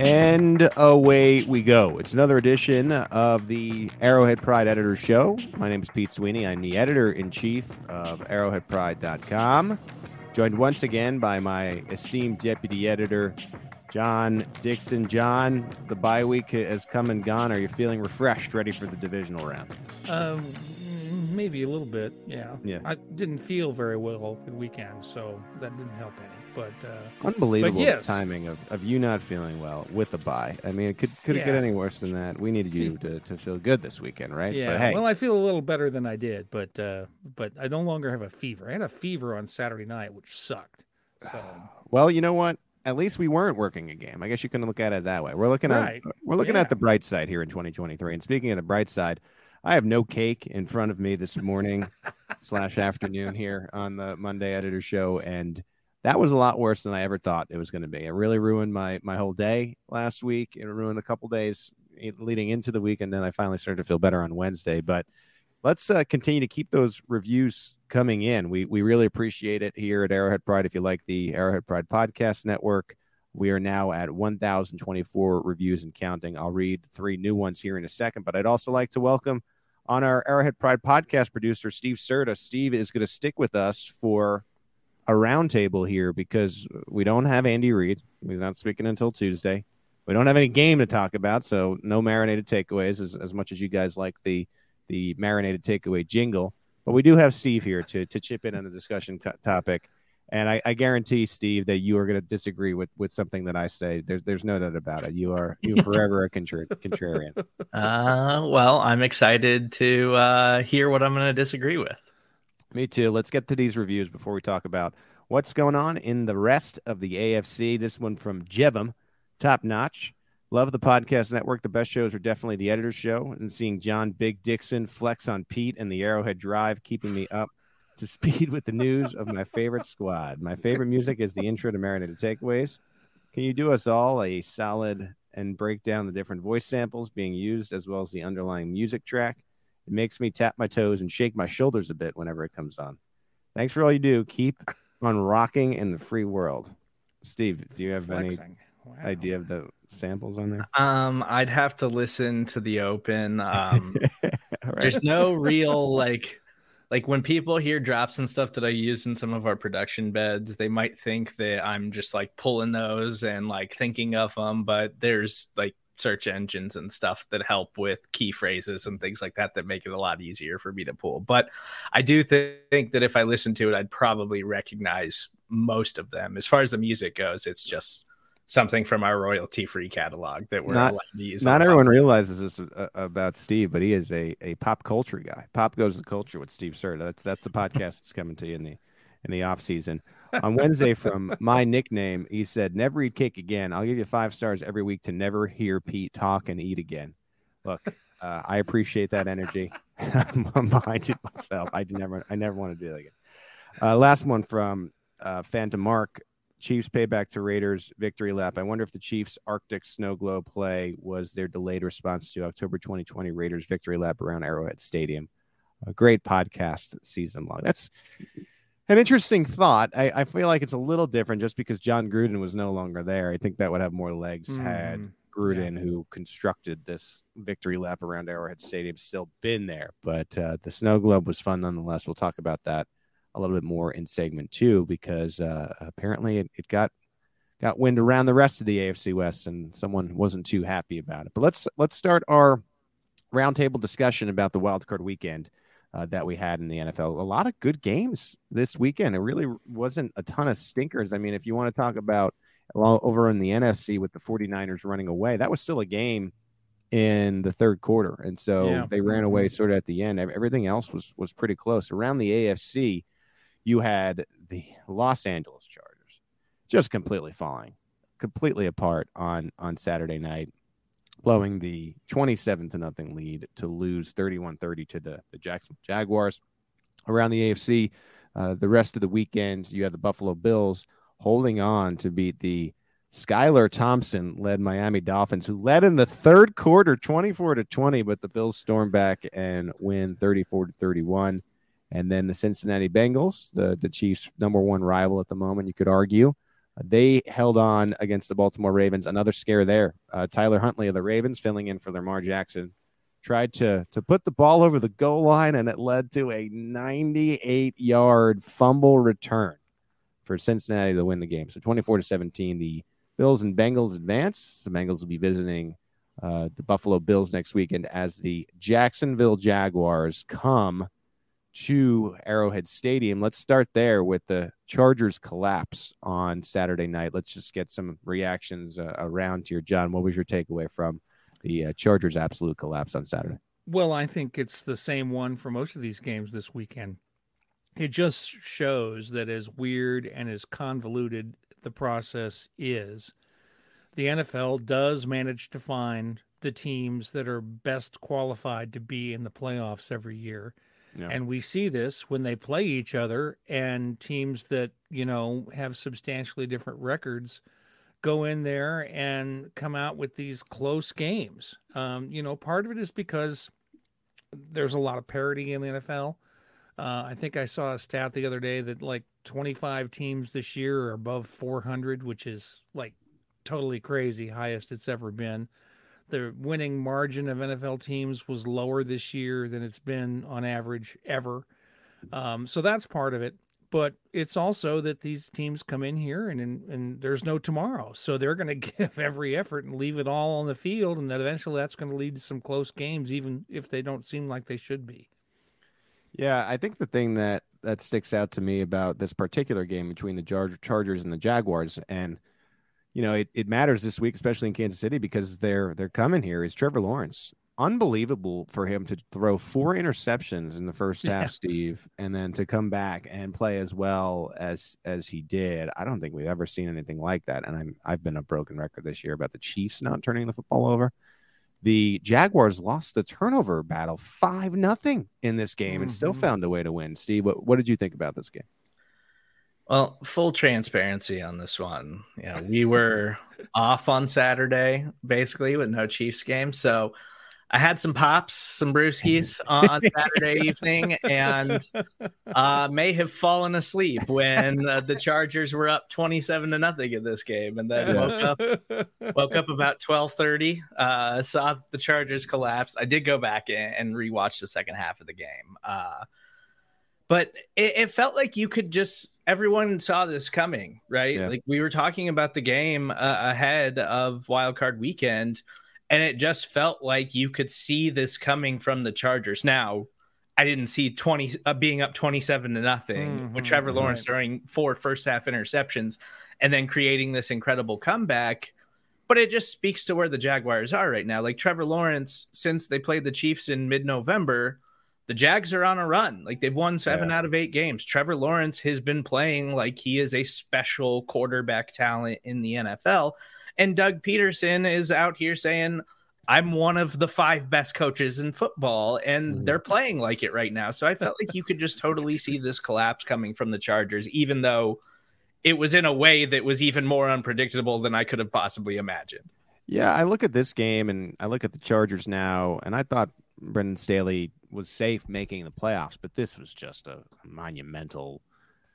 And away we go. It's another edition of the Arrowhead Pride Editor Show. My name is Pete Sweeney. I'm the editor in chief of arrowheadpride.com. Joined once again by my esteemed deputy editor, John Dixon. John, the bye week has come and gone. Are you feeling refreshed, ready for the divisional round? Um, maybe a little bit. Yeah. Yeah. I didn't feel very well over the weekend, so that didn't help any. But uh, Unbelievable But yes. timing of, of you not feeling well with the bye. I mean, it could could it get any worse than that? We needed you to, to feel good this weekend, right? yeah. But hey, Well, I feel a little better than I did, but uh, but I no longer have a fever. I had a fever on Saturday night, which sucked. So Well, you know what? At least we weren't working a game. I guess you can look at it that way. We're looking Right. at we're looking Yeah. at the bright side here in 2023. And speaking of the bright side, I have no cake in front of me this morning slash afternoon here on the Monday Editor Show, and that was a lot worse than I ever thought it was going to be. It really ruined my my whole day last week. It ruined a couple days eh, leading into the week, and then I finally started to feel better on Wednesday. But let's uh, continue to keep those reviews coming in. We we really appreciate it here at Arrowhead Pride. If you like the Arrowhead Pride Podcast Network, we are now at 1,024 reviews and counting. I'll read three new ones here in a second, but I'd also like to welcome on our Arrowhead Pride podcast producer Steve Serta. Steve is going to stick with us for a roundtable here because we don't have Andy Reid. He's not speaking until Tuesday. We don't have any game to talk about, so no marinated takeaways as, as much as you guys like the the marinated takeaway jingle. But we do have Steve here to to chip in on the discussion to- topic. And I, I guarantee, Steve, that you are going to disagree with, with something that I say. There's there's no doubt about it. You are you forever a contra- contrarian. Uh, well, I'm excited to uh, hear what I'm going to disagree with. Me too. Let's get to these reviews before we talk about what's going on in the rest of the AFC. This one from Jevum, top notch. Love the podcast network. The best shows are definitely the editor's show and seeing John Big Dixon flex on Pete and the Arrowhead Drive, keeping me up to speed with the news of my favorite squad. My favorite music is the intro to Marinated Takeaways. Can you do us all a solid and break down the different voice samples being used as well as the underlying music track? It makes me tap my toes and shake my shoulders a bit whenever it comes on. Thanks for all you do. Keep on rocking in the free world. Steve, do you have flexing. Wow. any idea of the samples on there? Um, I'd have to listen to the open. Um, All right. there's no real like like when people hear drops and stuff that I use in some of our production beds, they might think that I'm just like pulling those and like thinking of them, but there's like search engines and stuff that help with key phrases and things like that that make it a lot easier for me to pull. But I do th- think that if I listen to it, I'd probably recognize most of them. As far as the music goes, it's just something from our royalty free catalog that we're Not- allowed to use. Not on everyone realizes this uh, about Steve, but he is a, a pop culture guy. Pop goes the culture with Steve Serta. That's that's the podcast that's coming to you in the in the off season. On Wednesday, from my nickname, he said, "Never eat cake again. I'll give you five stars every week to never hear Pete talk and eat again." Look, uh, I appreciate that energy. I'm behind it myself. I never I never want to do that again. Uh, last one from uh, Phantom Mark. Chiefs payback to Raiders victory lap. I wonder if the Chiefs Arctic snow globe play was their delayed response to October 2020 Raiders victory lap around Arrowhead Stadium. A great podcast season long. That's an interesting thought. I, I feel like it's a little different just because Jon Gruden was no longer there. I think that would have more legs had Mm, Gruden, who constructed this victory lap around Arrowhead Stadium, still been there. But uh, the snow globe was fun nonetheless. We'll talk about that a little bit more in segment two because uh, apparently it, it got got wind around the rest of the AFC West and someone wasn't too happy about it. But let's let's start our roundtable discussion about the wild card weekend. Uh, that we had in the NFL. A lot of good games this weekend. It really wasn't a ton of stinkers. I mean, if you want to talk about over in the NFC with the 49ers running away, that was still a game in the third quarter. And so yeah. they ran away sort of at the end. Everything else was was pretty close. Around the AFC, you had the Los Angeles Chargers just completely falling completely apart on on Saturday night blowing the 27 to nothing lead to lose 31-30 to the, the Jackson Jaguars. Around the AFC, uh, the rest of the weekend, you have the Buffalo Bills holding on to beat the Skylar Thompson led Miami Dolphins, who led in the third quarter 24 to 20, but the Bills storm back and win 34 to 31. And then the Cincinnati Bengals, the, the Chiefs' number one rival at the moment, you could argue, they held on against the Baltimore Ravens. Another scare there. Uh, Tyler Huntley of the Ravens, filling in for Lamar Jackson, tried to to put the ball over the goal line, and it led to a 98 yard fumble return for Cincinnati to win the game. So 24 to 17, the Bills and Bengals advance. The Bengals will be visiting uh, the Buffalo Bills next weekend as the Jacksonville Jaguars come to Arrowhead Stadium. Let's start there with the Chargers collapse on Saturday night. Let's just get some reactions uh, around here. John, what was your takeaway from the uh, Chargers' absolute collapse on Saturday? Well, I think it's the same one for most of these games this weekend. It just shows that as weird and as convoluted the process is, the NFL does manage to find the teams that are best qualified to be in the playoffs every year And we see this when they play each other and teams that, you know, have substantially different records go in there and come out with these close games. Um, you know, part of it is because there's a lot of parity in the NFL. Uh, I think I saw a stat the other day that like 25 teams this year are above 400, which is like totally crazy, highest it's ever been the winning margin of NFL teams was lower this year than it's been on average ever. Um, so that's part of it. But it's also that these teams come in here and, and, and there's no tomorrow. So they're going to give every effort and leave it all on the field. And that eventually that's going to lead to some close games, even if they don't seem like they should be. Yeah, I think the thing that, that sticks out to me about this particular game between the Chargers and the Jaguars, and – you know, it, it matters this week, especially in Kansas City, because they're they're coming here. Is Trevor Lawrence unbelievable for him to throw four interceptions in the first half, yeah. Steve, and then to come back and play as well as as he did. I don't think we've ever seen anything like that. And I'm I've been a broken record this year about the Chiefs not turning the football over. The Jaguars lost the turnover battle five nothing in this game mm-hmm. and still mm-hmm. found a way to win. Steve, what, what did you think about this game? Well, full transparency on this one. Yeah, we were off on Saturday, basically, with no Chiefs game. So I had some pops, some brewskis on Saturday evening, and uh, may have fallen asleep when uh, the Chargers were up twenty-seven to nothing in this game, and then woke up woke up about twelve thirty. Uh, saw the Chargers collapse. I did go back and rewatch the second half of the game. But it, it, felt like you could just everyone saw this coming right yeah. like we were talking about the game uh, ahead of wildcard weekend and it just felt like you could see this coming from the chargers now i didn't see 20 uh, being up 27 to nothing mm-hmm, with trevor lawrence right. throwing four first half interceptions and then creating this incredible comeback but it just speaks to where the jaguars are right now like trevor lawrence since they played the chiefs in mid-november the Jags are on a run. Like they've won seven yeah. out of eight games. Trevor Lawrence has been playing like he is a special quarterback talent in the NFL. And Doug Pederson is out here saying, I'm one of the five best coaches in football, and mm-hmm. they're playing like it right now. So I felt like you could just totally see this collapse coming from the Chargers, even though it was in a way that was even more unpredictable than I could have possibly imagined. Yeah, I look at this game and I look at the Chargers now, and I thought Brandon Staley was safe making the playoffs, but this was just a monumental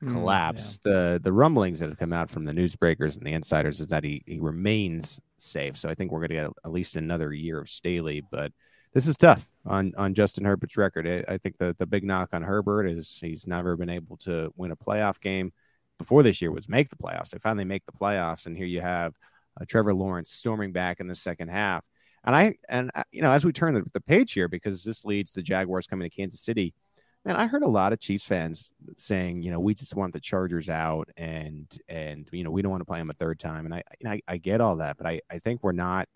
mm, collapse. Mm, yeah. The the rumblings that have come out from the newsbreakers and the insiders is that he, he remains safe. So I think we're going to get at least another year of Staley, but this is tough on on Justin Herbert's record. I, I think the the big knock on Herbert is he's never been able to win a playoff game. Before this year was make the playoffs. They finally make the playoffs, and here you have uh, Trevor Lawrence storming back in the second half and I and uh, you know as we turn the, the page here because this leads the Jaguars coming to Kansas City man, I heard a lot of Chiefs fans saying, you know, we just want the Chargers out, and and you know, we don't want to play them a third time. And I I, I get all that, but I I think we're not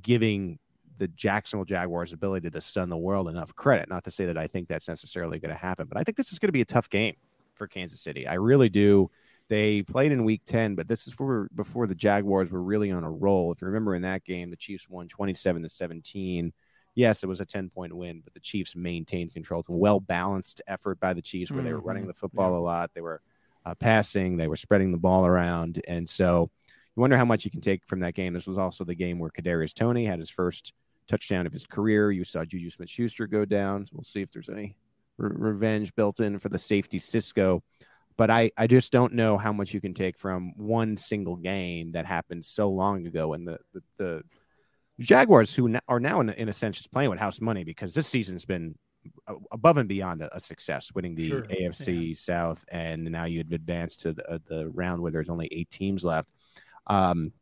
giving the Jacksonville Jaguars' ability to stun the world enough credit. Not to say that I think that's necessarily going to happen, but I think this is going to be a tough game for Kansas City. I really do. They played in week 10, but this is for before the Jaguars were really on a roll. If you remember in that game, the Chiefs won 27 to 17. Yes, it was a 10 point win, but the Chiefs maintained control. It's a well balanced effort by the Chiefs where mm-hmm. they were running mm-hmm. the football yeah. a lot. They were uh, passing, they were spreading the ball around. And so you wonder how much you can take from that game. This was also the game where Kadarius Toney had his first touchdown of his career. You saw Juju Smith Schuster go down. We'll see if there's any re- revenge built in for the safety Cisco. But I, I just don't know how much you can take from one single game that happened so long ago. And the, the, the Jaguars, who are now in, in a sense just playing with house money because this season's been above and beyond a, a success, winning the sure. AFC yeah. South, and now you've advanced to the, uh, the round where there's only eight teams left. Um,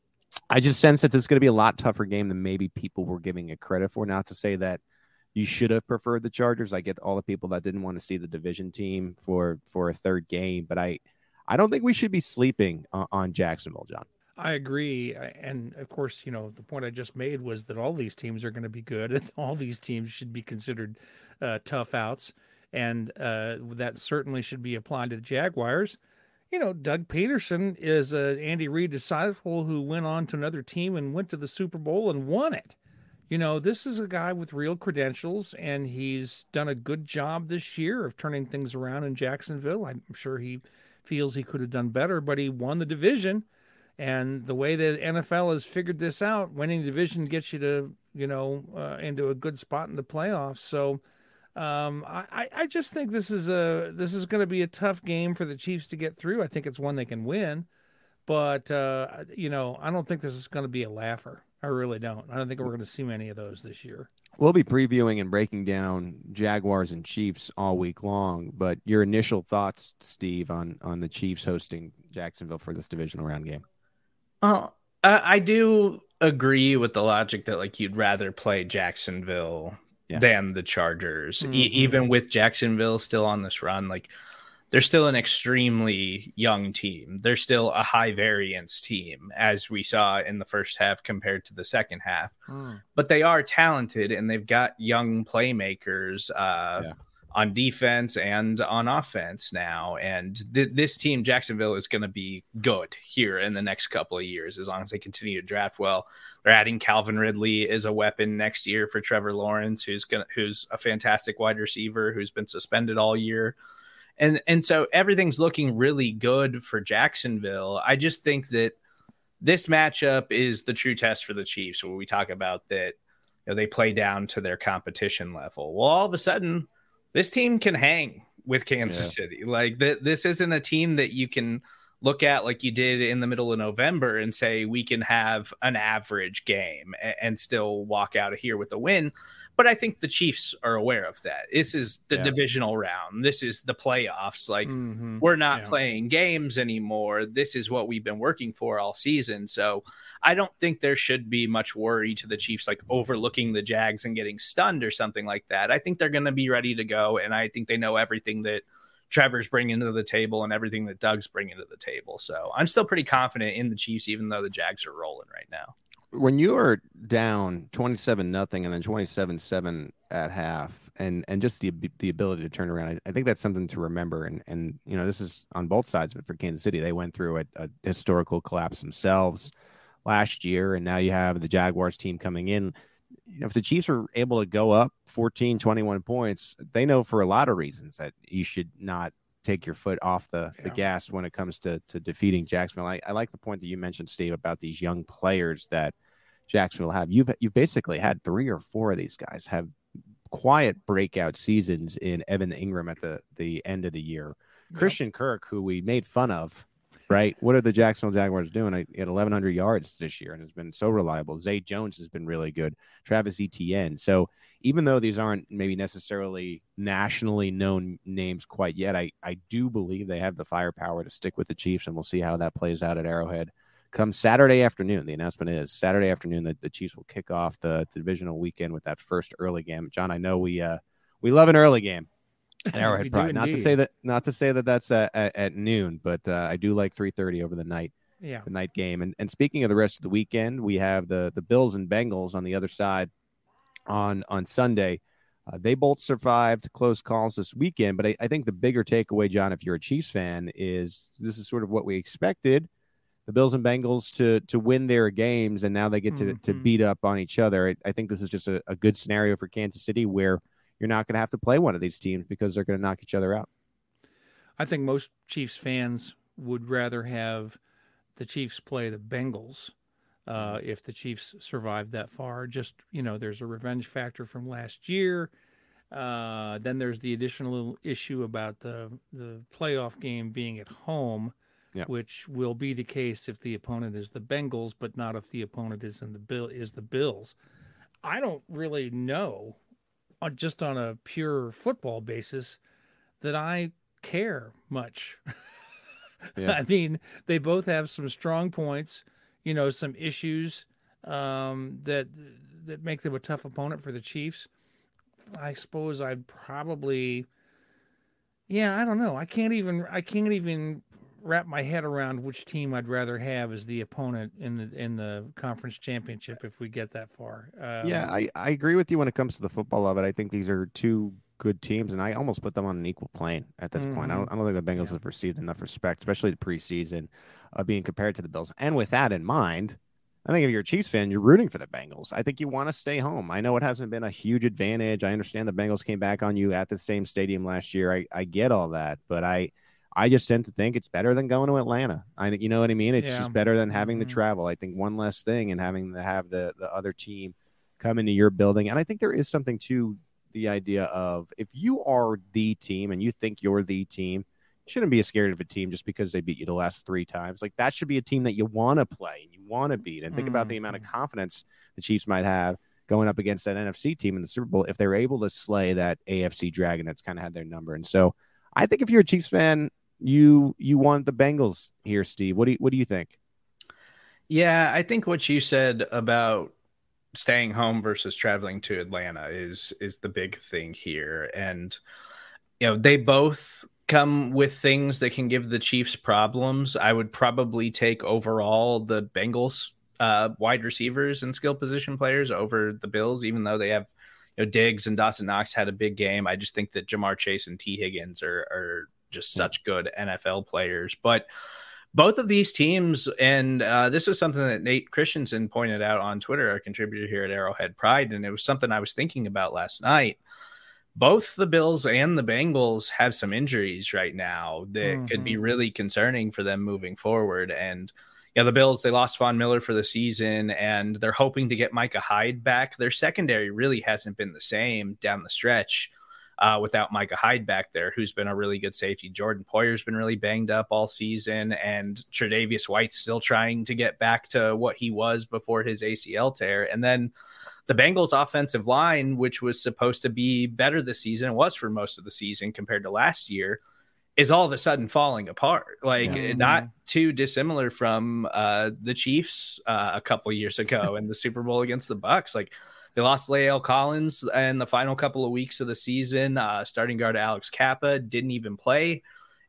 I just sense that this is going to be a lot tougher game than maybe people were giving it credit for. Not to say that you should have preferred the Chargers. I get all the people that didn't want to see the division team for for a third game, but I I don't think we should be sleeping on, on Jacksonville, John. I agree, and of course, you know the point I just made was that all these teams are going to be good, and all these teams should be considered uh, tough outs, and uh, that certainly should be applied to the Jaguars you know, Doug Pederson is Andy Reid disciple who went on to another team and went to the Super Bowl and won it. You know, this is a guy with real credentials, and he's done a good job this year of turning things around in Jacksonville. I'm sure he feels he could have done better, but he won the division. And the way the NFL has figured this out, winning the division gets you to, you know, uh, into a good spot in the playoffs. So, um, I, I just think this is a this is going to be a tough game for the Chiefs to get through. I think it's one they can win, but uh, you know I don't think this is going to be a laugher. I really don't. I don't think we're going to see many of those this year. We'll be previewing and breaking down Jaguars and Chiefs all week long. But your initial thoughts, Steve, on on the Chiefs hosting Jacksonville for this divisional round game? Well, I do agree with the logic that like you'd rather play Jacksonville yeah. than the Chargers. Mm-hmm. E- even with Jacksonville still on this run, like they're still an extremely young team. They're still a high variance team, as we saw in the first half compared to the second half. Mm. But they are talented and they've got young playmakers. Uh, yeah on defense and on offense now. And th- this team, Jacksonville, is going to be good here in the next couple of years as long as they continue to draft well. They're adding Calvin Ridley as a weapon next year for Trevor Lawrence, who's going who's a fantastic wide receiver who's been suspended all year. And and so everything's looking really good for Jacksonville. I just think that this matchup is the true test for the Chiefs where we talk about that you know, they play down to their competition level. Well, all of a sudden, this team can hang with Kansas yeah. City. Like th- this isn't a team that you can look at like you did in the middle of November and say we can have an average game and, and still walk out of here with a win. But I think the Chiefs are aware of that. This is the yeah. divisional round. This is the playoffs. Like mm-hmm. we're not yeah. playing games anymore. This is what we've been working for all season. So I don't think there should be much worry to the Chiefs like overlooking the Jags and getting stunned or something like that. I think they're going to be ready to go, and I think they know everything that Trevor's bringing to the table and everything that Doug's bringing to the table. So I'm still pretty confident in the Chiefs, even though the Jags are rolling right now. When you are down 27 nothing and then 27 7 at half, and and just the the ability to turn around, I, I, think that's something to remember. And and you know, this is on both sides, but for Kansas City, they went through a, a historical collapse themselves last year, and now you have the Jaguars team coming in. You know, if the Chiefs are able to go up 14, 21 points, they know for a lot of reasons that you should not take your foot off the, yeah. the gas when it comes to, to defeating Jacksonville. I, I like the point that you mentioned, Steve, about these young players that Jacksonville have. You've you've basically had three or four of these guys have quiet breakout seasons in Evan Engram at the, the end of the year. Yep. Christian Kirk, who we made fun of right? What are the Jacksonville Jaguars doing? At 1,100 yards this year and has been so reliable. Zay Jones has been really good. Travis Etienne. So even though these aren't maybe necessarily nationally known names quite yet, I, I do believe they have the firepower to stick with the Chiefs, and we'll see how that plays out at Arrowhead. Come Saturday afternoon, the announcement is Saturday afternoon that the Chiefs will kick off the, the divisional weekend with that first early game. John, I know we uh, we love an early game At Arrowhead Pride. Not to say that not to say that that's at, at, at noon, but uh, I do like 3:30 over the night. Yeah. The night game. And and speaking of the rest of the weekend, we have the the Bills and Bengals on the other side on on Sunday. Uh, they both survived close calls this weekend, but I, I, think the bigger takeaway, John, if you're a Chiefs fan, is this is sort of what we expected: the Bills and Bengals to to win their games, and now they get to mm-hmm. to beat up on each other. I, I think this is just a, a, good scenario for Kansas City where you're not going to have to play one of these teams because they're going to knock each other out. I think most Chiefs fans would rather have the Chiefs play the Bengals uh, mm-hmm. if the Chiefs survive that far. Just you know, there's a revenge factor from last year. Uh, then there's the additional issue about the the playoff game being at home, yeah. which will be the case if the opponent is the Bengals, but not if the opponent is in the bill is the Bills. I don't really know, just on a pure football basis, that I care much. Yeah. I mean, they both have some strong points, you know, some issues um, that that make them a tough opponent for the Chiefs. I suppose I'd probably, yeah, I don't know. I can't even I can't even wrap my head around which team I'd rather have as the opponent in the in the conference championship if we get that far. Um, yeah, I, I agree with you when it comes to the football of it. I think these are two good teams, and I almost put them on an equal plane at this mm-hmm. point. I don't, mm-hmm. I don't think the Bengals yeah. have received enough respect, especially the preseason, uh, being compared to the Bills. And with that in mind, I think if you're a Chiefs fan, you're rooting for the Bengals. I think you want to stay home. I know it hasn't been a huge advantage. I understand the Bengals came back on you at the same stadium last year. I, I get all that, but I I just tend to think it's better than going to Atlanta. I you know what I mean? It's yeah. just better than having mm-hmm. to travel. I think one less thing and having to have the the other team come into your building. And I think there is something to the idea of if you are the team and you think you're the team, you shouldn't be as scared of a team just because they beat you the last three times. Like that should be a team that you want to play and you want to beat. And think mm-hmm. about the amount of mm-hmm. confidence the Chiefs might have going up against that NFC team in the Super Bowl if they're able to slay that AFC dragon that's kind of had their number. And so I think if you're a Chiefs fan, you you want the Bengals here, Steve. What do you what do you think? Yeah, I think what you said about staying home versus traveling to Atlanta is is the big thing here and you know they both come with things that can give the Chiefs problems. I would probably take overall the Bengals uh, wide receivers and skill position players over the Bills even though they have you know Diggs and Dawson Knox had a big game. I just think that Ja'Marr Chase and Tee Higgins are are just such good NFL players. But both of these teams, and uh, this is something that Nate Christensen pointed out on Twitter, our contributor here at Arrowhead Pride, and it was something I was thinking about last night. Both the Bills and the Bengals have some injuries right now that mm-hmm. could be mm-hmm. really concerning for them moving forward. And yeah, the Bills, they lost Von Miller for the season and they're hoping to get Micah Hyde back. Their secondary really hasn't been the same down the stretch uh, without Micah Hyde back there, who's been a really good safety. Jordan Poyer's been really banged up all season, and Tre'Davious White's still trying to get back to what he was before his ACL tear. And then the Bengals' offensive line, which was supposed to be better this season, was for most of the season compared to last year, is all of a sudden falling apart. Like yeah. not too dissimilar from uh, the Chiefs uh, a couple years ago in the Super Bowl against the Bucks. Like they lost La'el Collins in the final couple of weeks of the season. Uh, starting guard Alex Cappa didn't even play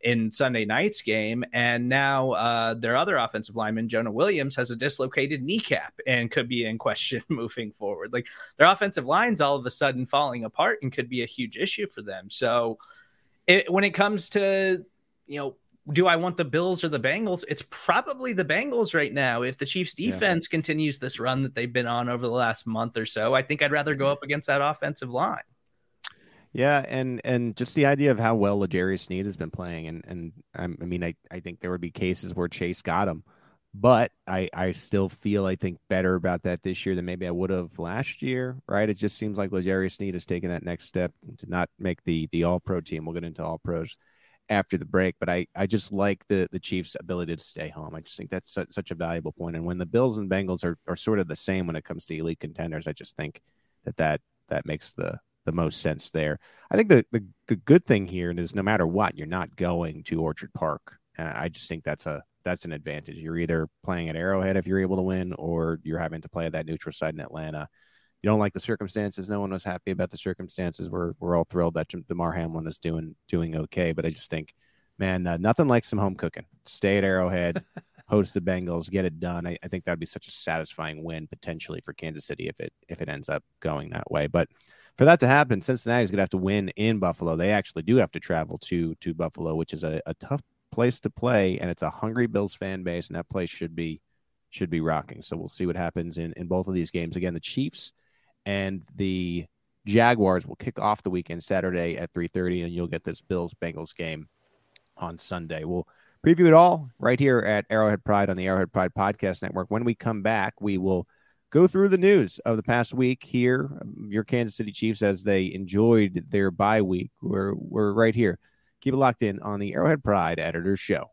in Sunday night's game. And now uh, their other offensive lineman, Jonah Williams, has a dislocated kneecap and could be in question moving forward. Like their offensive line's all of a sudden falling apart and could be a huge issue for them. So it, when it comes to, you know, do I want the Bills or the Bengals? It's probably the Bengals right now. If the Chiefs defense yeah. continues this run that they've been on over the last month or so, I think I'd rather go mm-hmm. up against that offensive line. Yeah, and and just the idea of how well L'Jarius Sneed has been playing, and and I mean, I I think there would be cases where Chase got him, but I I still feel I think better about that this year than maybe I would have last year. Right? It just seems like L'Jarius Sneed has taken that next step to not make the the All Pro team. We'll get into All Pros after the break. But I, I just like the the Chiefs' ability to stay home. I just think that's such, such a valuable point. And when the Bills and Bengals are, are sort of the same when it comes to elite contenders, I just think that that, that makes the the most sense there. I think the, the the good thing here is no matter what, you're not going to Orchard Park. And I just think that's a that's an advantage. You're either playing at Arrowhead if you're able to win, or you're having to play at that neutral site in Atlanta you don't like the circumstances. No one was happy about the circumstances. We're we're all thrilled that Damar Hamlin is doing doing okay. But I just think, man, uh, nothing like some home cooking. Stay at Arrowhead, host the Bengals, get it done. I, I think that'd be such a satisfying win potentially for Kansas City if it if it ends up going that way. But for that to happen, Cincinnati's gonna have to win in Buffalo. They actually do have to travel to to Buffalo, which is a, a tough place to play, and it's a hungry Bills fan base, and that place should be should be rocking. So we'll see what happens in in both of these games. Again, the Chiefs and the Jaguars will kick off the weekend Saturday at 3:30 and you'll get this Bills Bengals game on Sunday. We'll preview it all right here at Arrowhead Pride on the Arrowhead Pride Podcast Network. When we come back, we will go through the news of the past week here. Your Kansas City Chiefs as they enjoyed their bye week. We're we're right here. Keep it locked in on the Arrowhead Pride Editors Show.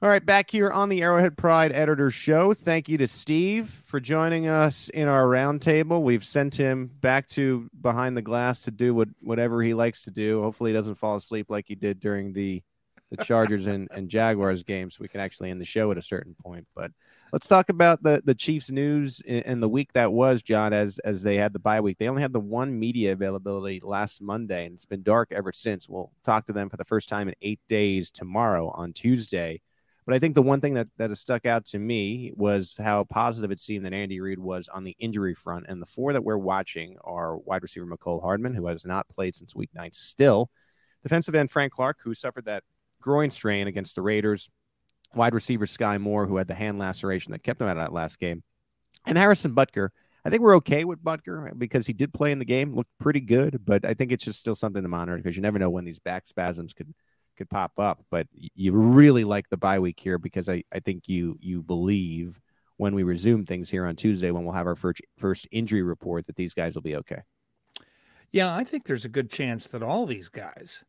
All right, back here on the Arrowhead Pride Editor Show. Thank you to Steve for joining us in our roundtable. We've sent him back to behind the glass to do what, whatever he likes to do. Hopefully, he doesn't fall asleep like he did during the the Chargers and, and Jaguars game, so we can actually end the show at a certain point. But let's talk about the the Chiefs news in, the week that was, John. As as they had the bye week, they only had the one media availability last Monday, and it's been dark ever since. We'll talk to them for the first time in eight days tomorrow on Tuesday. But I think the one thing that, that has stuck out to me was how positive it seemed that Andy Reid was on the injury front. And the four that we're watching are wide receiver Mecole Hardman, who has not played since week nine still, defensive end Frank Clark, who suffered that groin strain against the Raiders. Wide receiver Sky Moore, who had the hand laceration that kept him out of that last game. And Harrison Butker. I think we're okay with Butker because he did play in the game, looked pretty good, but I think it's just still something to monitor because you never know when these back spasms could could pop up. But you really like the bye week here because I, I think you you believe when we resume things here on Tuesday when we'll have our first first injury report that these guys will be okay. Yeah, I think there's a good chance that all these guys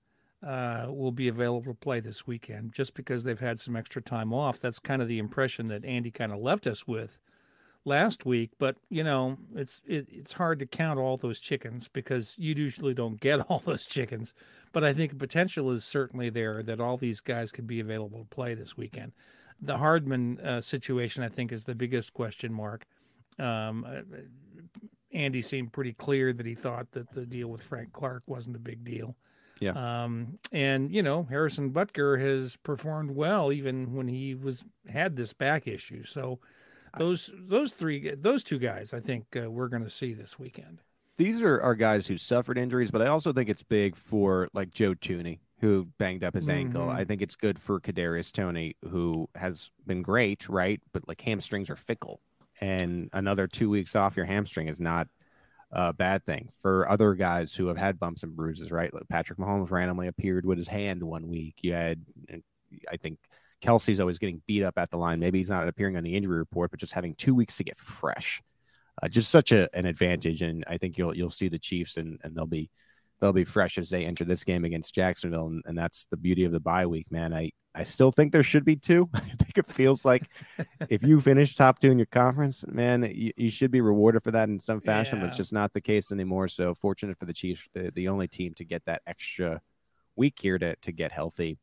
uh, will be available to play this weekend just because they've had some extra time off. That's kind of the impression that Andy kind of left us with last week. But you know, it's it, it's hard to count all those chickens because you usually don't get all those chickens. But I think potential is certainly there that all these guys could be available to play this weekend. The Hardman uh, situation, I think, is the biggest question mark. Um, uh, Andy seemed pretty clear that he thought that the deal with Frank Clark wasn't a big deal. Yeah. Um, and you know, Harrison Butker has performed well even when he was had this back issue. So those those three those two guys, I think uh, we're going to see this weekend. These are, are guys who suffered injuries, but I also think it's big for like Joe Thuney, who banged up his mm-hmm. ankle. I think it's good for Kadarius Toney who has been great, right? But like hamstrings are fickle, and another two weeks off your hamstring is not a bad thing for other guys who have had bumps and bruises, right? Like Patrick Mahomes randomly appeared with his hand one week. You had, I think Kelce's always getting beat up at the line. Maybe he's not appearing on the injury report, but just having two weeks to get fresh, uh, just such a, an advantage. And I think you'll you'll see the Chiefs and and they'll be they'll be fresh as they enter this game against Jacksonville, and, and that's the beauty of the bye week, man. I I still think there should be two. I think it feels like if you finish top two in your conference, man, you, you should be rewarded for that in some fashion, yeah. but it's just not the case anymore. So fortunate for the Chiefs, the, the only team to get that extra week here to, to get healthy.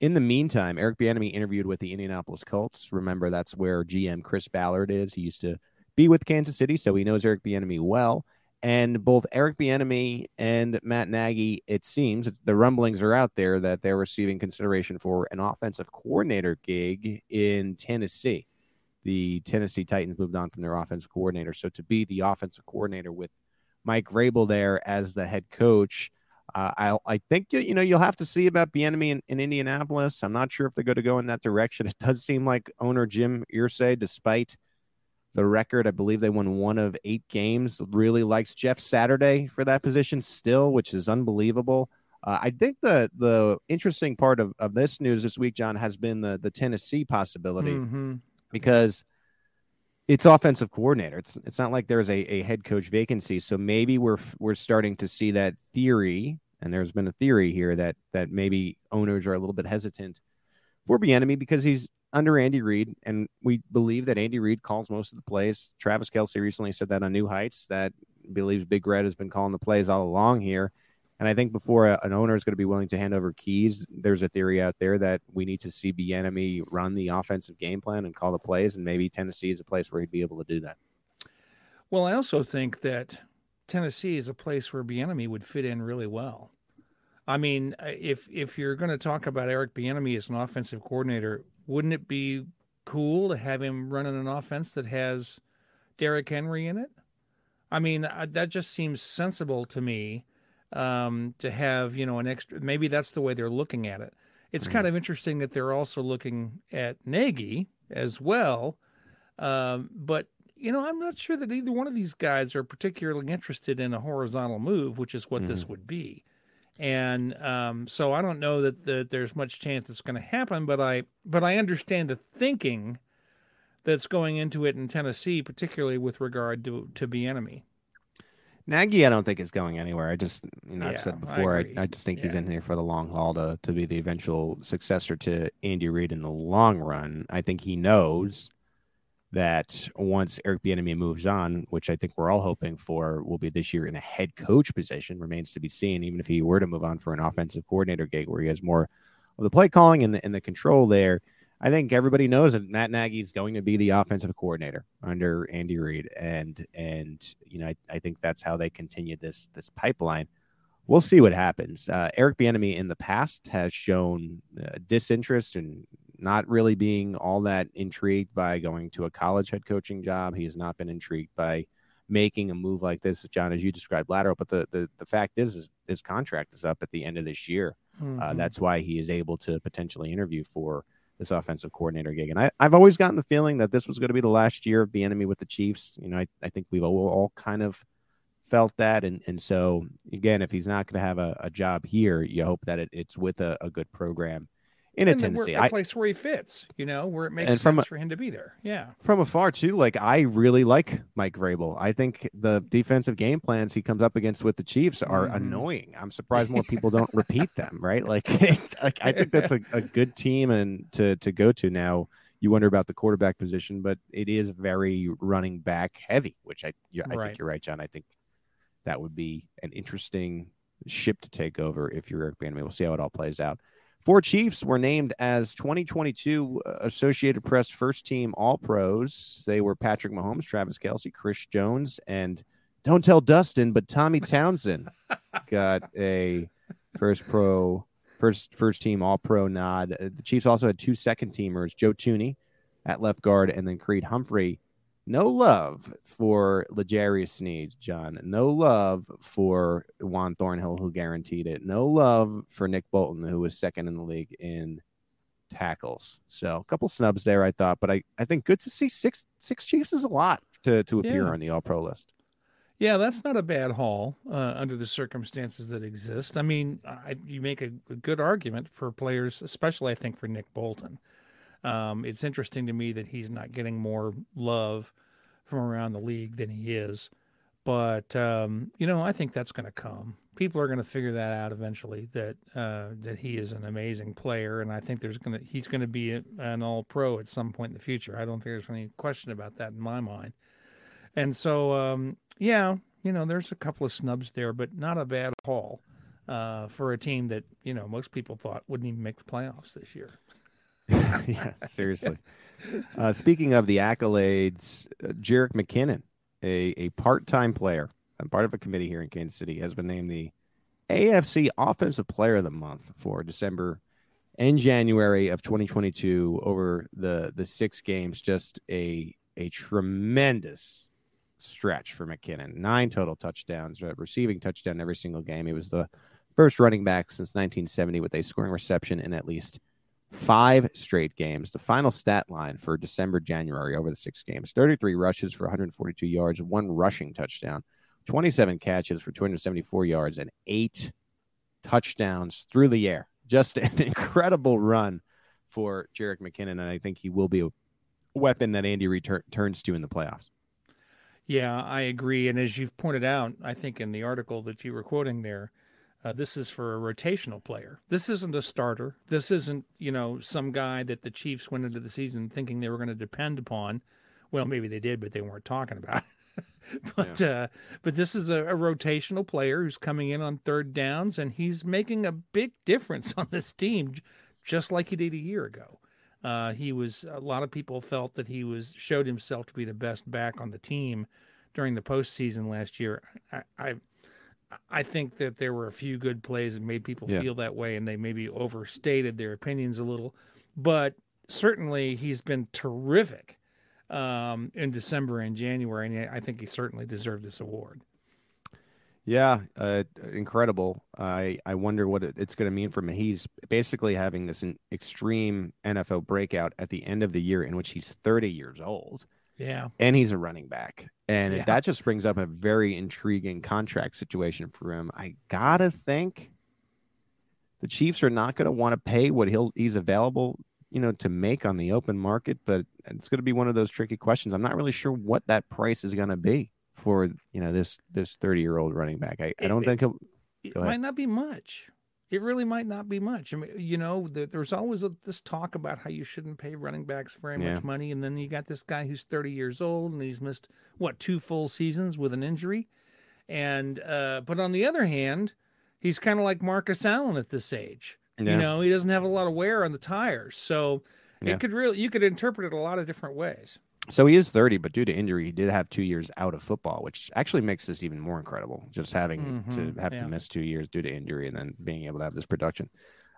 In the meantime, Eric Bieniemy interviewed with the Indianapolis Colts. Remember, that's where GM Chris Ballard is. He used to be with Kansas City, so he knows Eric Bieniemy well. And both Eric Bieniemy and Matt Nagy, it seems the rumblings are out there that they're receiving consideration for an offensive coordinator gig in Tennessee. The Tennessee Titans moved on from their offensive coordinator, so to be the offensive coordinator with Mike Vrabel there as the head coach, uh, I I think you know you'll have to see about Bieniemy in, in Indianapolis. I'm not sure if they're going to go in that direction. It does seem like owner Jim Irsay, despite the record. I believe they won one of eight games. Really likes Jeff Saturday for that position still, which is unbelievable. Uh, I think the the interesting part of, of this news this week, John, has been the the Tennessee possibility Mm-hmm. because it's offensive coordinator. It's it's not like there's a, a head coach vacancy. So maybe we're we're starting to see that theory, and there's been a theory here that that maybe owners are a little bit hesitant for Bieniemy because he's under Andy Reid, and we believe that Andy Reid calls most of the plays. Travis Kelce recently said that on New Heights that believes Big Red has been calling the plays all along here. And I think before a, an owner is going to be willing to hand over keys, there's a theory out there that we need to see Bieniemy run the offensive game plan and call the plays, and maybe Tennessee is a place where he'd be able to do that. Well, I also think that Tennessee is a place where Bieniemy would fit in really well. I mean, if if you're going to talk about Eric Bieniemy as an offensive coordinator, wouldn't it be cool to have him running an offense that has Derrick Henry in it? I mean, that just seems sensible to me um, to have you know an extra. Maybe that's the way they're looking at it. It's kind of interesting that they're also looking at Nagy as well, um, but you know, I'm not sure that either one of these guys are particularly interested in a horizontal move, which is what this would be. And um, so I don't know that, that there's much chance it's going to happen, but I but I understand the thinking that's going into it in Tennessee, particularly with regard to to Bieniemy. Nagy, I don't think is going anywhere. I just, you know, Yeah, I've said before, I, agree. I, just think he's in here for the long haul to to be the eventual successor to Andy Reid in the long run. I think he knows that once Eric Bieniemy moves on, which I think we're all hoping for, will be this year in a head coach position, remains to be seen. Even if he were to move on for an offensive coordinator gig, where he has more of the play calling and the and the control there. I think everybody knows that Matt Nagy is going to be the offensive coordinator under Andy Reid, and and you know I, I think that's how they continue this this pipeline. We'll see what happens. Uh, Eric Bieniemy in the past has shown uh, disinterest and not really being all that intrigued by going to a college head coaching job. He has not been intrigued by making a move like this, John, as you described, lateral. But the the, the fact is, is his contract is up at the end of this year. Uh, Mhm. that's why he is able to potentially interview for this offensive coordinator gig. And I, I've always gotten the feeling that this was going to be the last year of Bieniemy with the Chiefs. You know, I, I think we've all, all kind of felt that. And, and so, again, if he's not going to have a, a job here, you hope that it, it's with a, a good program in a And we're- Tennessee. a I, place where he fits, you know, where it makes from sense a- for him to be there. Yeah. from afar too like i really like mike Vrabel. i think the defensive game plans he comes up against with the chiefs are Mhm. annoying i'm surprised more people don't repeat them right like, like i think that's a, a good team and to to go to now you wonder about the quarterback position but it is very running back heavy which i i Right. think you're right john i think that would be an interesting ship to take over if you're Eric Bieniemy. We'll see how it all plays out. Four Chiefs were named as 2022 Associated Press First Team All Pros. They were Patrick Mahomes, Travis Kelce, Chris Jones, and don't tell Dustin, but Tommy Townsend got a first pro, first first team All Pro nod. Uh, The Chiefs also had two second teamers, Joe Thuney at left guard, and then Creed Humphrey. No love for L'Jarius Sneed, John. No love for Juan Thornhill, who guaranteed it. No love for Nick Bolton, who was second in the league in tackles. So a couple snubs there, I thought, but I, I think good to see six six Chiefs is a lot to to appear Yeah. on the All Pro list. Yeah, that's not a bad haul uh, under the circumstances that exist. I mean, I, you make a, a good argument for players, especially I think for Nick Bolton. Um, it's interesting to me that he's not getting more love from around the league than he is, but um, you know, I think that's going to come. People are going to figure that out eventually. That uh, that he is an amazing player, and I think there's going to he's going to be an All Pro at some point in the future. I don't think there's any question about that in my mind. And so, um, yeah, you know, there's a couple of snubs there, but not a bad haul uh, for a team that you know most people thought wouldn't even make the playoffs this year. yeah, seriously. Uh, speaking of the accolades, uh, Jerick McKinnon, a, a part time player and part of a committee here in Kansas City, has been named the AFC Offensive Player of the Month for December and January of 2022 over the the six games. Just a a tremendous stretch for McKinnon. Nine total touchdowns, uh, receiving touchdown every single game. He was the first running back since 1970 with a scoring reception in at least five straight games. The final stat line for December, January over the six games 33 rushes for 142 yards, one rushing touchdown, 27 catches for 274 yards, and eight touchdowns through the air. Just an incredible run for Jerick McKinnon. And I think he will be a weapon that Andy returns turns to in the playoffs. Yeah, I agree. And as you've pointed out, I think in the article that you were quoting there, uh, this is for a rotational player. This isn't a starter. This isn't, you know, some guy that the Chiefs went into the season thinking they were going to depend upon. Well, maybe they did, but they weren't talking about it. but yeah. uh, but this is a, a, rotational player who's coming in on third downs, and he's making a big difference on this team, just like he did a year ago. Uh, he was a lot of people felt that he was showed himself to be the best back on the team during the postseason last year. I, I I think that there were a few good plays that made people yeah. feel that way, and they maybe overstated their opinions a little. But certainly, he's been terrific um, in December and January, and I think he certainly deserved this award. Yeah, uh, incredible. I I wonder what it's going to mean for him. He's basically having this extreme NFL breakout at the end of the year, in which he's 30 years old. Yeah. And he's a running back. And yeah. that just brings up a very intriguing contract situation for him. I got to think the Chiefs are not going to want to pay what he'll he's available, you know, to make on the open market, but it's going to be one of those tricky questions. I'm not really sure what that price is going to be for, you know, this this 30-year-old running back. I, I don't it, think he'll it might not be much it really might not be much. I mean, you know, the, there's always a, this talk about how you shouldn't pay running backs very yeah. much money, and then you got this guy who's 30 years old and he's missed what two full seasons with an injury, and uh, but on the other hand, he's kind of like Marcus Allen at this age. Yeah. You know, he doesn't have a lot of wear on the tires, so yeah. it could really you could interpret it a lot of different ways. So he is 30, but due to injury, he did have two years out of football, which actually makes this even more incredible. Just having mm-hmm. to have yeah. to miss two years due to injury and then being able to have this production.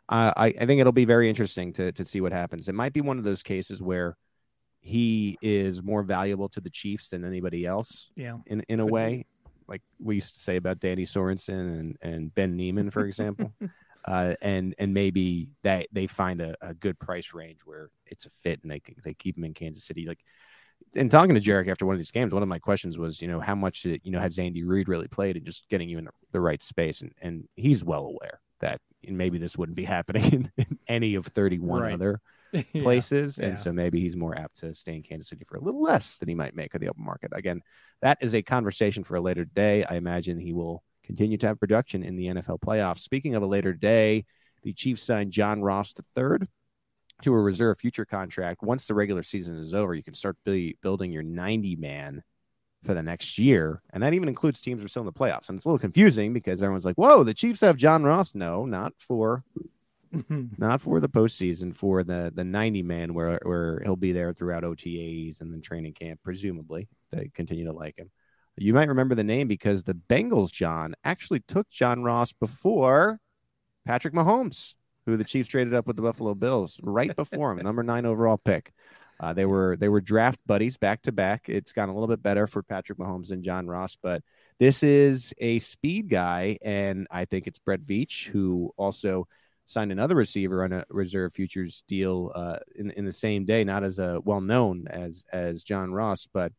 Uh, I, I think it'll be very interesting to to see what happens. It might be one of those cases where he is more valuable to the Chiefs than anybody else. Yeah, in in a Could way, be. like we used to say about Danny Sorensen and and Ben Niemann, for example. uh, and and maybe that they find a, a good price range where it's a fit and they they keep him in Kansas City. Like and talking to Jerick after one of these games, one of my questions was, you know, how much you know has Andy Reid really played and just getting you in the right space, and and he's well aware that maybe this wouldn't be happening in, in any of 31 right. other places, yeah, and so maybe he's more apt to stay in Kansas City for a little less than he might make at the open market. Again, that is a conversation for a later day. I imagine he will continue to have production in the NFL playoffs. Speaking of a later day, the Chiefs signed John Ross III to a reserve future contract. Once the regular season is over, you can start be, building your 90 man for the next year. And that even includes teams who are still in the playoffs. And it's a little confusing because everyone's like, whoa, the Chiefs have John Ross. No, not for not for the postseason, for the the 90 man where where he'll be there throughout OTAs and then training camp, presumably. They continue to like him. You might remember the name because the Bengals, John, actually took John Ross before Patrick Mahomes who the Chiefs traded up with the Buffalo Bills right before him, number nine overall pick. Uh, they were they were draft buddies back to back. It's gotten a little bit better for Patrick Mahomes and John Ross, but this is a speed guy, and I think it's Brett Veach who also signed another receiver on a reserve futures deal uh, in in the same day, not as a well known as as John Ross, but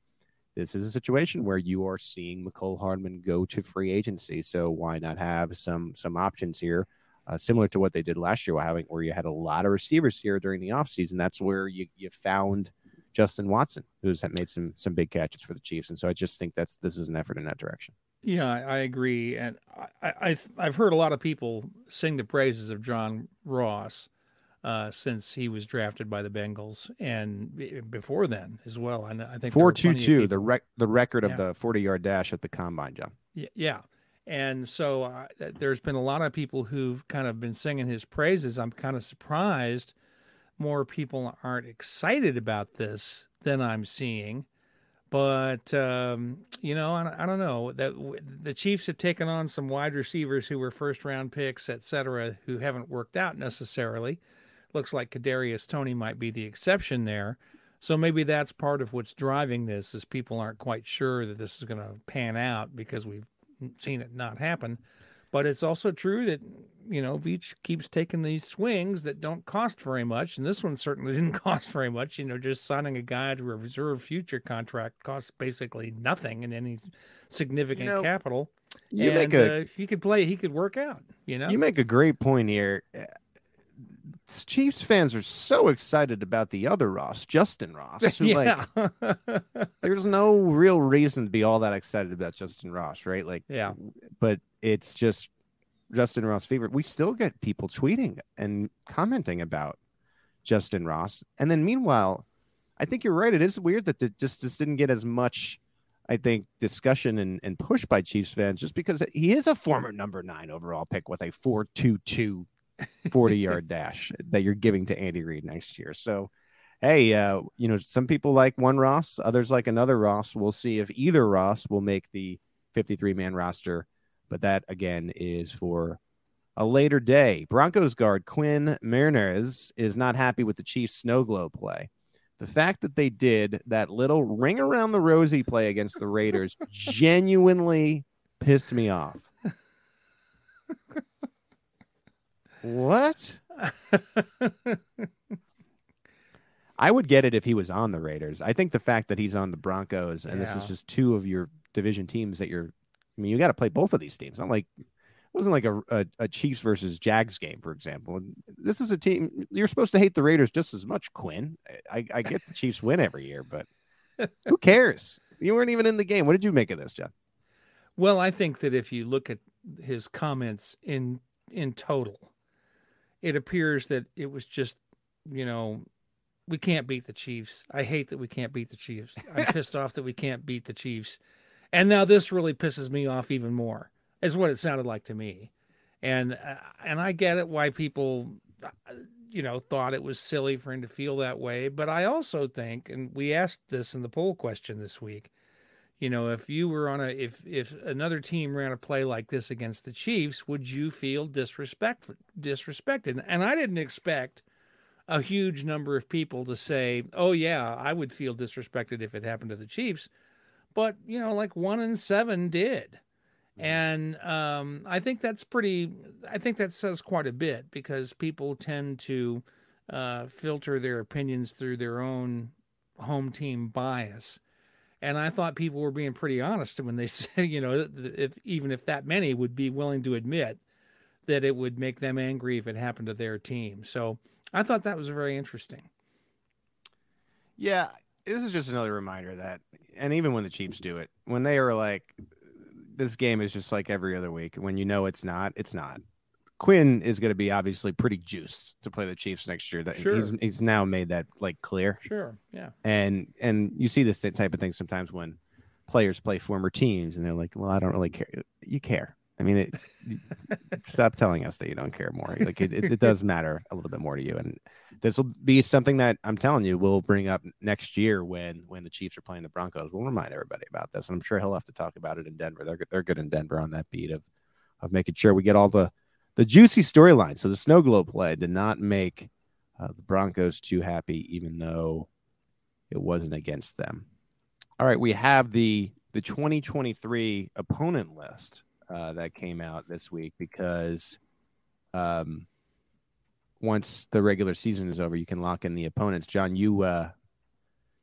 this is a situation where you are seeing Mecole Hardman go to free agency. So why not have some some options here? Uh, similar to what they did last year, having where you had a lot of receivers here during the offseason. That's where you, you found Justin Watson, who's made some some big catches for the Chiefs. And so I just think that's this is an effort in that direction. Yeah, I agree, and I, I've I've heard a lot of people sing the praises of John Ross uh, since he was drafted by the Bengals, and before then as well. And I think four two two, the rec- the record yeah. of the forty yard dash at the combine, John. Yeah, yeah, and so uh, there's been a lot of people who've kind of been singing his praises. I'm kind of surprised more people aren't excited about this than I'm seeing. But um, you know, I, I don't know that the Chiefs have taken on some wide receivers who were first round picks, et cetera, who haven't worked out necessarily. Looks like Kadarius Toney might be the exception there. So maybe that's part of what's driving this is people aren't quite sure that this is going to pan out because we've seen it not happen. But it's also true that you know Veach keeps taking these swings that don't cost very much, and this one certainly didn't cost very much. You know, just signing a guy to a reserve future contract costs basically nothing in any significant you know, capital. You and, make a uh, he could play, he could work out. You know, you make a great point here. Chiefs fans are so excited about the other Ross, Justin Ross. Who, yeah. like, there's no real reason to be all that excited about Justin Ross, right? Like, yeah. But it's just Justin Ross favorite. We still get people tweeting and commenting about Justin Ross, and then meanwhile, I think you're right. It is weird that it just just didn't get as much. I think discussion and, and push by Chiefs fans just because he is a former number nine overall pick with a 4.22 40 yard dash that you're giving to Andy Reid next year. So, hey, uh, you know, some people like one Ross, others like another Ross. We'll see if either Ross will make the 53 man roster, but that again is for a later day. Broncos guard Quinn Meinerz is not happy with the Chiefs' snow globe play. The fact that they did that little ring around the rosy play against the Raiders genuinely pissed me off. What? I would get it if he was on the Raiders. I think the fact that he's on the Broncos and yeah. this is just two of your division teams that you're I mean, you got to play both of these teams. Not like it wasn't like a, a, a, Chiefs versus Jags game, for example. This is a team you're supposed to hate the Raiders just as much, Quinn. I, I get the Chiefs win every year, but who cares? You weren't even in the game. What did you make of this, John? Well, I think that if you look at his comments in in total, it appears that it was just, you know, we can't beat the Chiefs. I hate that we can't beat the Chiefs. I'm pissed off that we can't beat the Chiefs. And now this really pisses me off even more. Is what it sounded like to me. And uh, and I get it why people uh, you know thought it was silly for him to feel that way, but I also think and we asked this in the poll question this week you know, if you were on a if if another team ran a play like this against the Chiefs, would you feel disrespect disrespected? And I didn't expect a huge number of people to say, "Oh yeah, I would feel disrespected if it happened to the Chiefs," but you know, like one in seven did, mm-hmm. and um, I think that's pretty. I think that says quite a bit because people tend to uh, filter their opinions through their own home team bias and I thought people were being pretty honest when they said, you know, if even if that many would be willing to admit that it would make them angry if it happened to their team. So I thought that was very interesting. Yeah, this is just another reminder that, and even when the Chiefs do it, when they are like, this game is just like every other week. When you know it's not, it's not. Quinn is going to be obviously pretty juiced to play the Chiefs next year. That sure. he's, he's now made that like clear. Sure. Yeah. And and you see this type of thing sometimes when players play former teams and they're like, "Well, I don't really care." You care. I mean, it, stop telling us that you don't care more. Like it, it, it does matter a little bit more to you, and this will be something that I'm telling you we'll bring up next year when when the Chiefs are playing the Broncos. We'll remind everybody about this, and I'm sure he'll have to talk about it in Denver. They're they're good in Denver on that beat of of making sure we get all the the juicy storyline. So the snow globe play did not make uh, the Broncos too happy, even though it wasn't against them. All right, we have the the 2023 opponent list uh, that came out this week because um, once the regular season is over, you can lock in the opponents. John, you uh,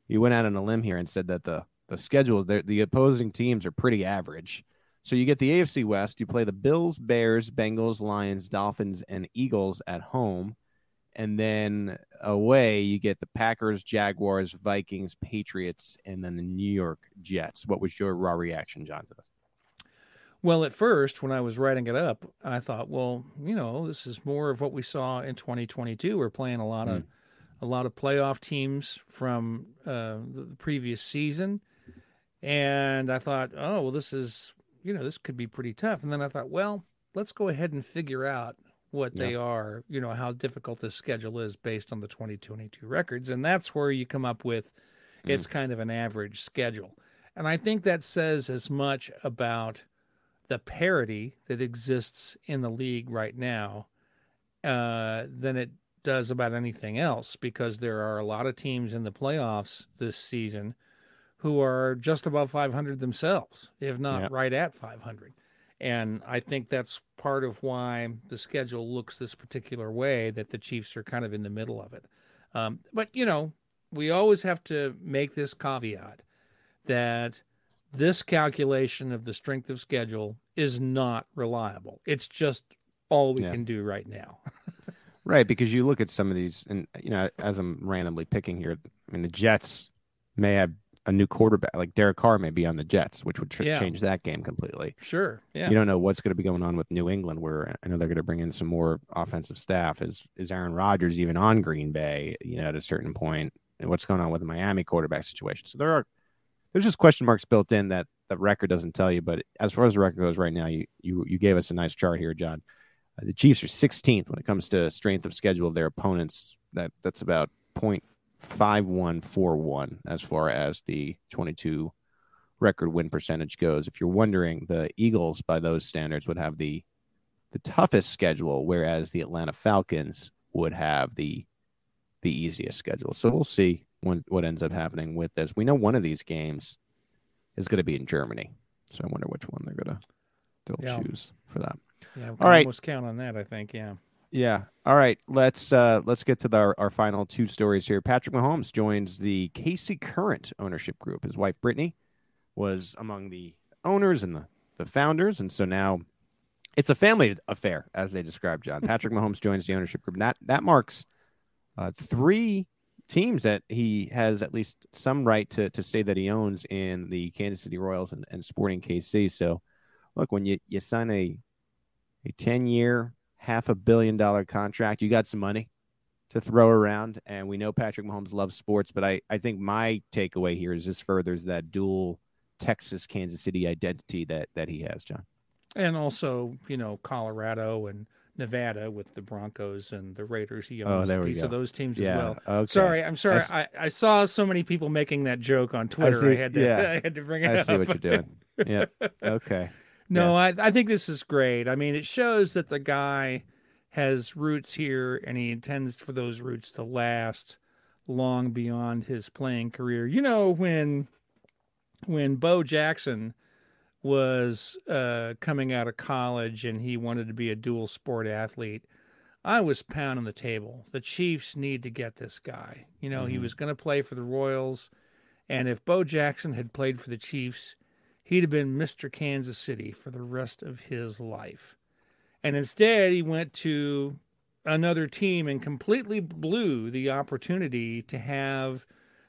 you went out on a limb here and said that the the schedule, the opposing teams are pretty average. So you get the AFC West. You play the Bills, Bears, Bengals, Lions, Dolphins, and Eagles at home. And then away, you get the Packers, Jaguars, Vikings, Patriots, and then the New York Jets. What was your raw reaction, John, to this? Well, at first, when I was writing it up, I thought, well, you know, this is more of what we saw in 2022. We're playing a lot mm. of hmm. a lot of playoff teams from uh, the previous season, and I thought, oh, well, this is you know, this could be pretty tough. And then I thought, well, let's go ahead and figure out what yeah. they are, you know, how difficult this schedule is based on the 2022 records. And that's where you come up with It's kind of an average schedule. And I think that says as much about the parity that exists in the league right now uh, than it does about anything else because there are a lot of teams in the playoffs this season who are just above 500 themselves, if not Yeah. right at 500. And I think that's part of why the schedule looks this particular way, that the Chiefs are kind of in the middle of it. Um, but, you know, we always have to make this caveat that this calculation of the strength of schedule is not reliable. It's just all we Yeah. can do right now. Right, because you look at some of these, and you know, as I'm randomly picking here, I mean, the Jets may have a new quarterback, like Derek Carr may be on the Jets, which would tr- Yeah. change that game completely. Sure. Yeah. You don't know what's going to be going on with New England, where I know they're going to bring in some more offensive staff. Is is Aaron Rodgers even on Green Bay? You know, at a certain point, and what's going on with the Miami quarterback situation? So there are there's just question marks built in that the record doesn't tell you. But as far as the record goes right now, you you you gave us a nice chart here, John. Uh, the Chiefs are 16th when it comes to strength of schedule of their opponents. That that's about 0.5141 as far as the 22 record win percentage goes. If you're wondering, the Eagles, by those standards, would have the the toughest schedule, whereas the Atlanta Falcons would have the the easiest schedule. So we'll see when, what ends up happening with this. We know one of these games is going to be in Germany, so I wonder which one they're going to they'll Yeah. choose for that. Yeah. We All right. Almost count on that, I think. Yeah. Yeah. All right. Let's uh let's get to the, our, our final two stories here. Patrick Mahomes joins the KC Current ownership group. His wife Brittany was among the owners and the, the founders, and so now it's a family affair, as they described. John Patrick Mahomes joins the ownership group. And that that marks uh, three teams that he has at least some right to to say that he owns in the Kansas City Royals and, and Sporting KC. So, look, when you you sign a a ten year half a billion dollar contract. You got some money to throw around, and we know Patrick Mahomes loves sports. But I, I think my takeaway here is this furthers that dual Texas Kansas City identity that that he has, John. And also, you know, Colorado and Nevada with the Broncos and the Raiders. He Oh, owns there a piece go. of those teams Yeah. as well. Okay. Sorry, I'm sorry. I saw so many people making that joke on Twitter. I, see- had to yeah. I had to bring it I up. I see what you're doing. Yeah. Okay. No, I, I think this is great. I mean, it shows that the guy has roots here and he intends for those roots to last long beyond his playing career. You know, when when Bo Jackson was uh, coming out of college and he wanted to be a dual sport athlete, I was pounding the table. The Chiefs need to get this guy. You know, he Mhm. was going to play for the Royals. And if Bo Jackson had played for the Chiefs, he'd have been Mr. Kansas City for the rest of his life. And instead, he went to another team and completely blew the opportunity to have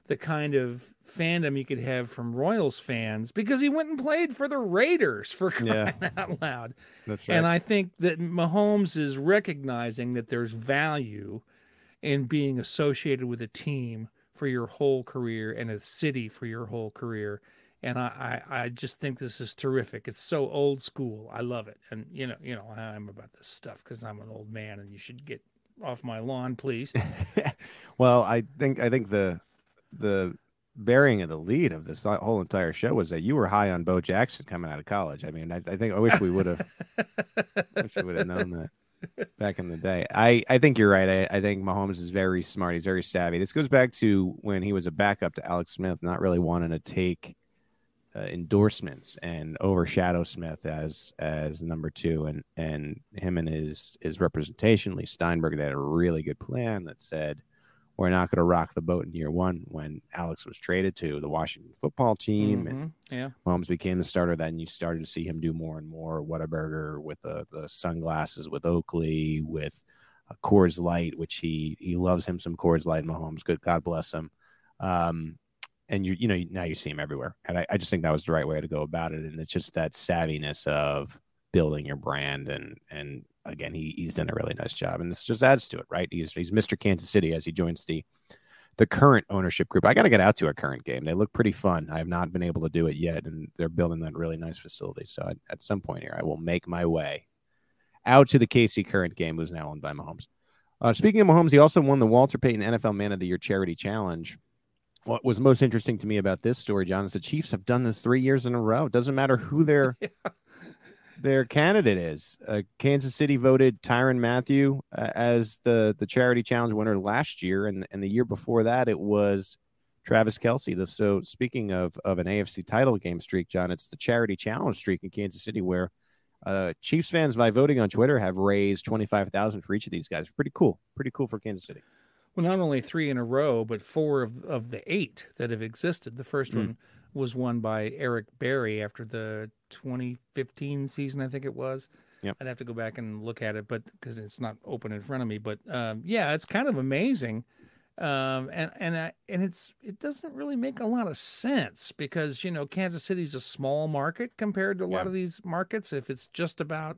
the kind of fandom you could have from Royals fans because he went and played for the Raiders for Yeah. out loud. That's right. And I think that Mahomes is recognizing that there's value in being associated with a team for your whole career and a city for your whole career. And I, I, I just think this is terrific. It's so old school. I love it. And you know, you know, I'm about this stuff because I'm an old man and you should get off my lawn, please. well, I think I think the the bearing of the lead of this whole entire show was that you were high on Bo Jackson coming out of college. I mean, I, I think I wish we would have wish we would have known that back in the day. I, I think you're right. I, I think Mahomes is very smart. He's very savvy. This goes back to when he was a backup to Alex Smith, not really wanting to take uh, endorsements and overshadow Smith as as number two, and and him and his his representation, Leigh Steinberg, they had a really good plan that said we're not going to rock the boat in year one. When Alex was traded to the Washington football team, and Mhm. Yeah. Mahomes became the starter, then you started to see him do more and more. Whataburger with the, the sunglasses, with Oakley, with uh, Coors Light, which he he loves him some Coors Light. Mahomes, good God bless him. Um, and you you know now you see him everywhere, and I, I just think that was the right way to go about it. And it's just that savviness of building your brand, and and again he he's done a really nice job, and this just adds to it, right? He's he's Mr. Kansas City as he joins the the current ownership group. I got to get out to a current game. They look pretty fun. I have not been able to do it yet, and they're building that really nice facility. So I, at some point here, I will make my way out to the KC current game, who's now owned by Mahomes. Uh, speaking of Mahomes, he also won the Walter Payton NFL Man of the Year Charity Challenge what was most interesting to me about this story, John, is the Chiefs have done this three years in a row. It doesn't matter who their yeah. their candidate is. Uh, Kansas City voted Tyrann Mathieu uh, as the the charity challenge winner last year, and and the year before that it was Travis Kelce. So speaking of of an AFC title game streak, John, it's the charity challenge streak in Kansas City where uh, Chiefs fans by voting on Twitter have raised twenty five thousand for each of these guys. Pretty cool. Pretty cool for Kansas City. Well, not only three in a row, but four of, of the eight that have existed. The first mm. one was won by Eric Berry after the 2015 season, I think it was. Yep. I'd have to go back and look at it, but because it's not open in front of me. But um, yeah, it's kind of amazing, um, and and I, and it's it doesn't really make a lot of sense because you know Kansas City's a small market compared to a yeah. lot of these markets. If it's just about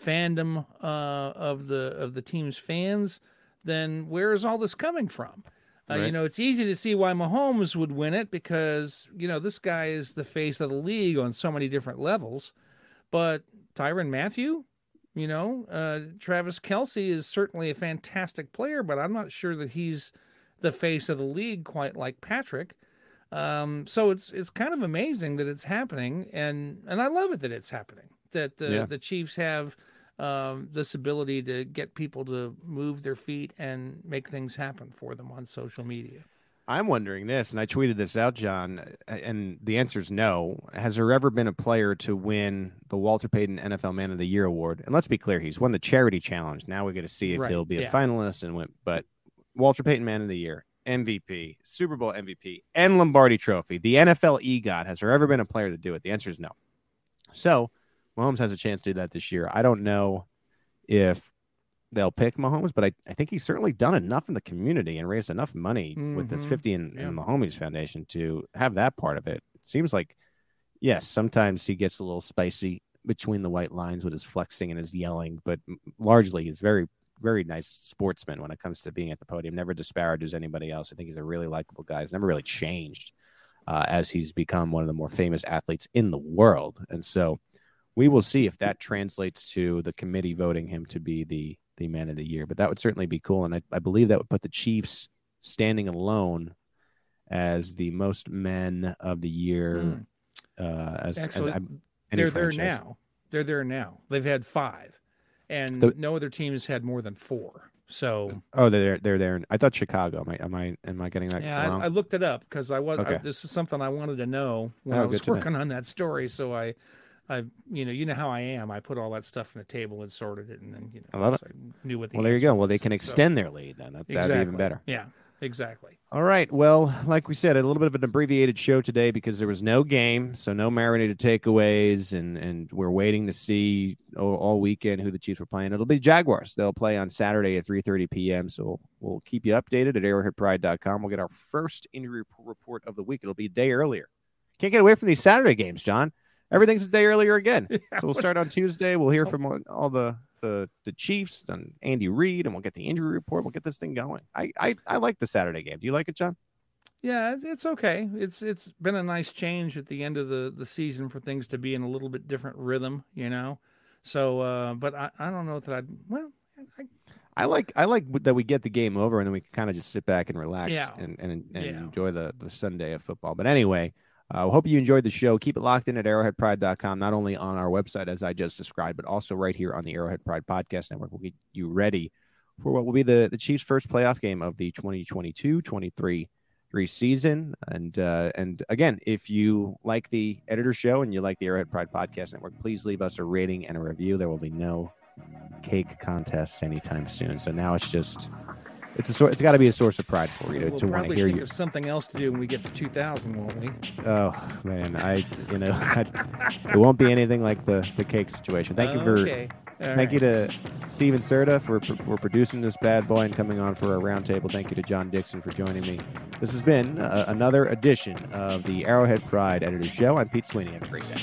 fandom uh, of the of the team's fans, then where is all this coming from? Uh, right. You know, it's easy to see why Mahomes would win it because, you know, this guy is the face of the league on so many different levels. But Tyrann Mathieu, you know, uh, Travis Kelce is certainly a fantastic player, but I'm not sure that he's the face of the league quite like Patrick. Um, so it's it's kind of amazing that it's happening, and and I love it that it's happening. That the yeah. the Chiefs have um, this ability to get people to move their feet and make things happen for them on social media. I'm wondering this, and I tweeted this out, John, and the answer is no. Has there ever been a player to win the Walter Payton NFL Man of the Year award? And let's be clear, he's won the charity challenge. Now we get to see if right. he'll be a yeah. finalist and win. But Walter Payton Man of the Year, MVP, Super Bowl MVP, and Lombardi Trophy, the NFL EGOT. Has there ever been a player to do it? The answer is no. So Mahomes has a chance to do that this year. I don't know if they'll pick Mahomes, but I, I think he's certainly done enough in the community and raised enough money mm-hmm. with this mm-hmm. 50 in, yeah. in Mahomes Foundation to have that part of it. It seems like, yes, sometimes he gets a little spicy between the white lines with his flexing and his yelling, but largely he's very, very nice sportsman when it comes to being at the podium. Never disparages anybody else. I think he's a really likable guy. He's never really changed uh, as he's become one of the more famous athletes in the world. And so, we will see if that translates to the committee voting him to be the the man of the year. But that would certainly be cool, and I, I believe that would put the Chiefs standing alone as the most men of the year. Mm. Uh, as, Actually, as they're franchise. there now. They're there now. They've had five, and the, no other team has had more than four. So oh, they're they're there. I thought Chicago. Am I am I am I getting that yeah, wrong? I, I looked it up because I was. Okay. I, this is something I wanted to know when oh, I was working on that story. So I I, you know, you know how I am. I put all that stuff in a table and sorted it, and then you know, I love it. I knew what. The well, there you go. Well, they can extend so, their lead then. That, exactly. That'd be even better. Yeah, exactly. All right. Well, like we said, a little bit of an abbreviated show today because there was no game, so no marinated takeaways, and and we're waiting to see all, all weekend who the Chiefs were playing. It'll be Jaguars. They'll play on Saturday at 3:30 p.m. So we'll, we'll keep you updated at arrowheadpride.com. We'll get our first injury report of the week. It'll be a day earlier. Can't get away from these Saturday games, John everything's a day earlier again. Yeah, so we'll start on Tuesday. We'll hear from all the the the Chiefs and Andy Reid, and we'll get the injury report. We'll get this thing going. I I, I like the Saturday game. Do you like it, John? Yeah, it's, it's okay. It's it's been a nice change at the end of the the season for things to be in a little bit different rhythm, you know. So, uh, but I, I don't know that I'd well. I, I like I like that we get the game over and then we can kind of just sit back and relax yeah. and, and, and yeah. enjoy the, the Sunday of football. But anyway, uh, hope you enjoyed the show. Keep it locked in at arrowheadpride.com, not only on our website, as I just described, but also right here on the Arrowhead Pride Podcast Network. We'll get you ready for what will be the, the Chiefs' first playoff game of the 2022 23 season. And, uh, and again, if you like the editor show and you like the Arrowhead Pride Podcast Network, please leave us a rating and a review. There will be no cake contests anytime soon. So now it's just it's a it's got to be a source of pride for you to, we'll to want to hear you. Of something else to do when we get to 2000, won't we? Oh man, I you know I, it won't be anything like the the cake situation. Thank you for okay. thank right. you to Steven Serta for for producing this bad boy and coming on for a roundtable. Thank you to John Dixon for joining me. This has been uh, another edition of the Arrowhead Pride Editor Show. I'm Pete Sweeney. Have a great day.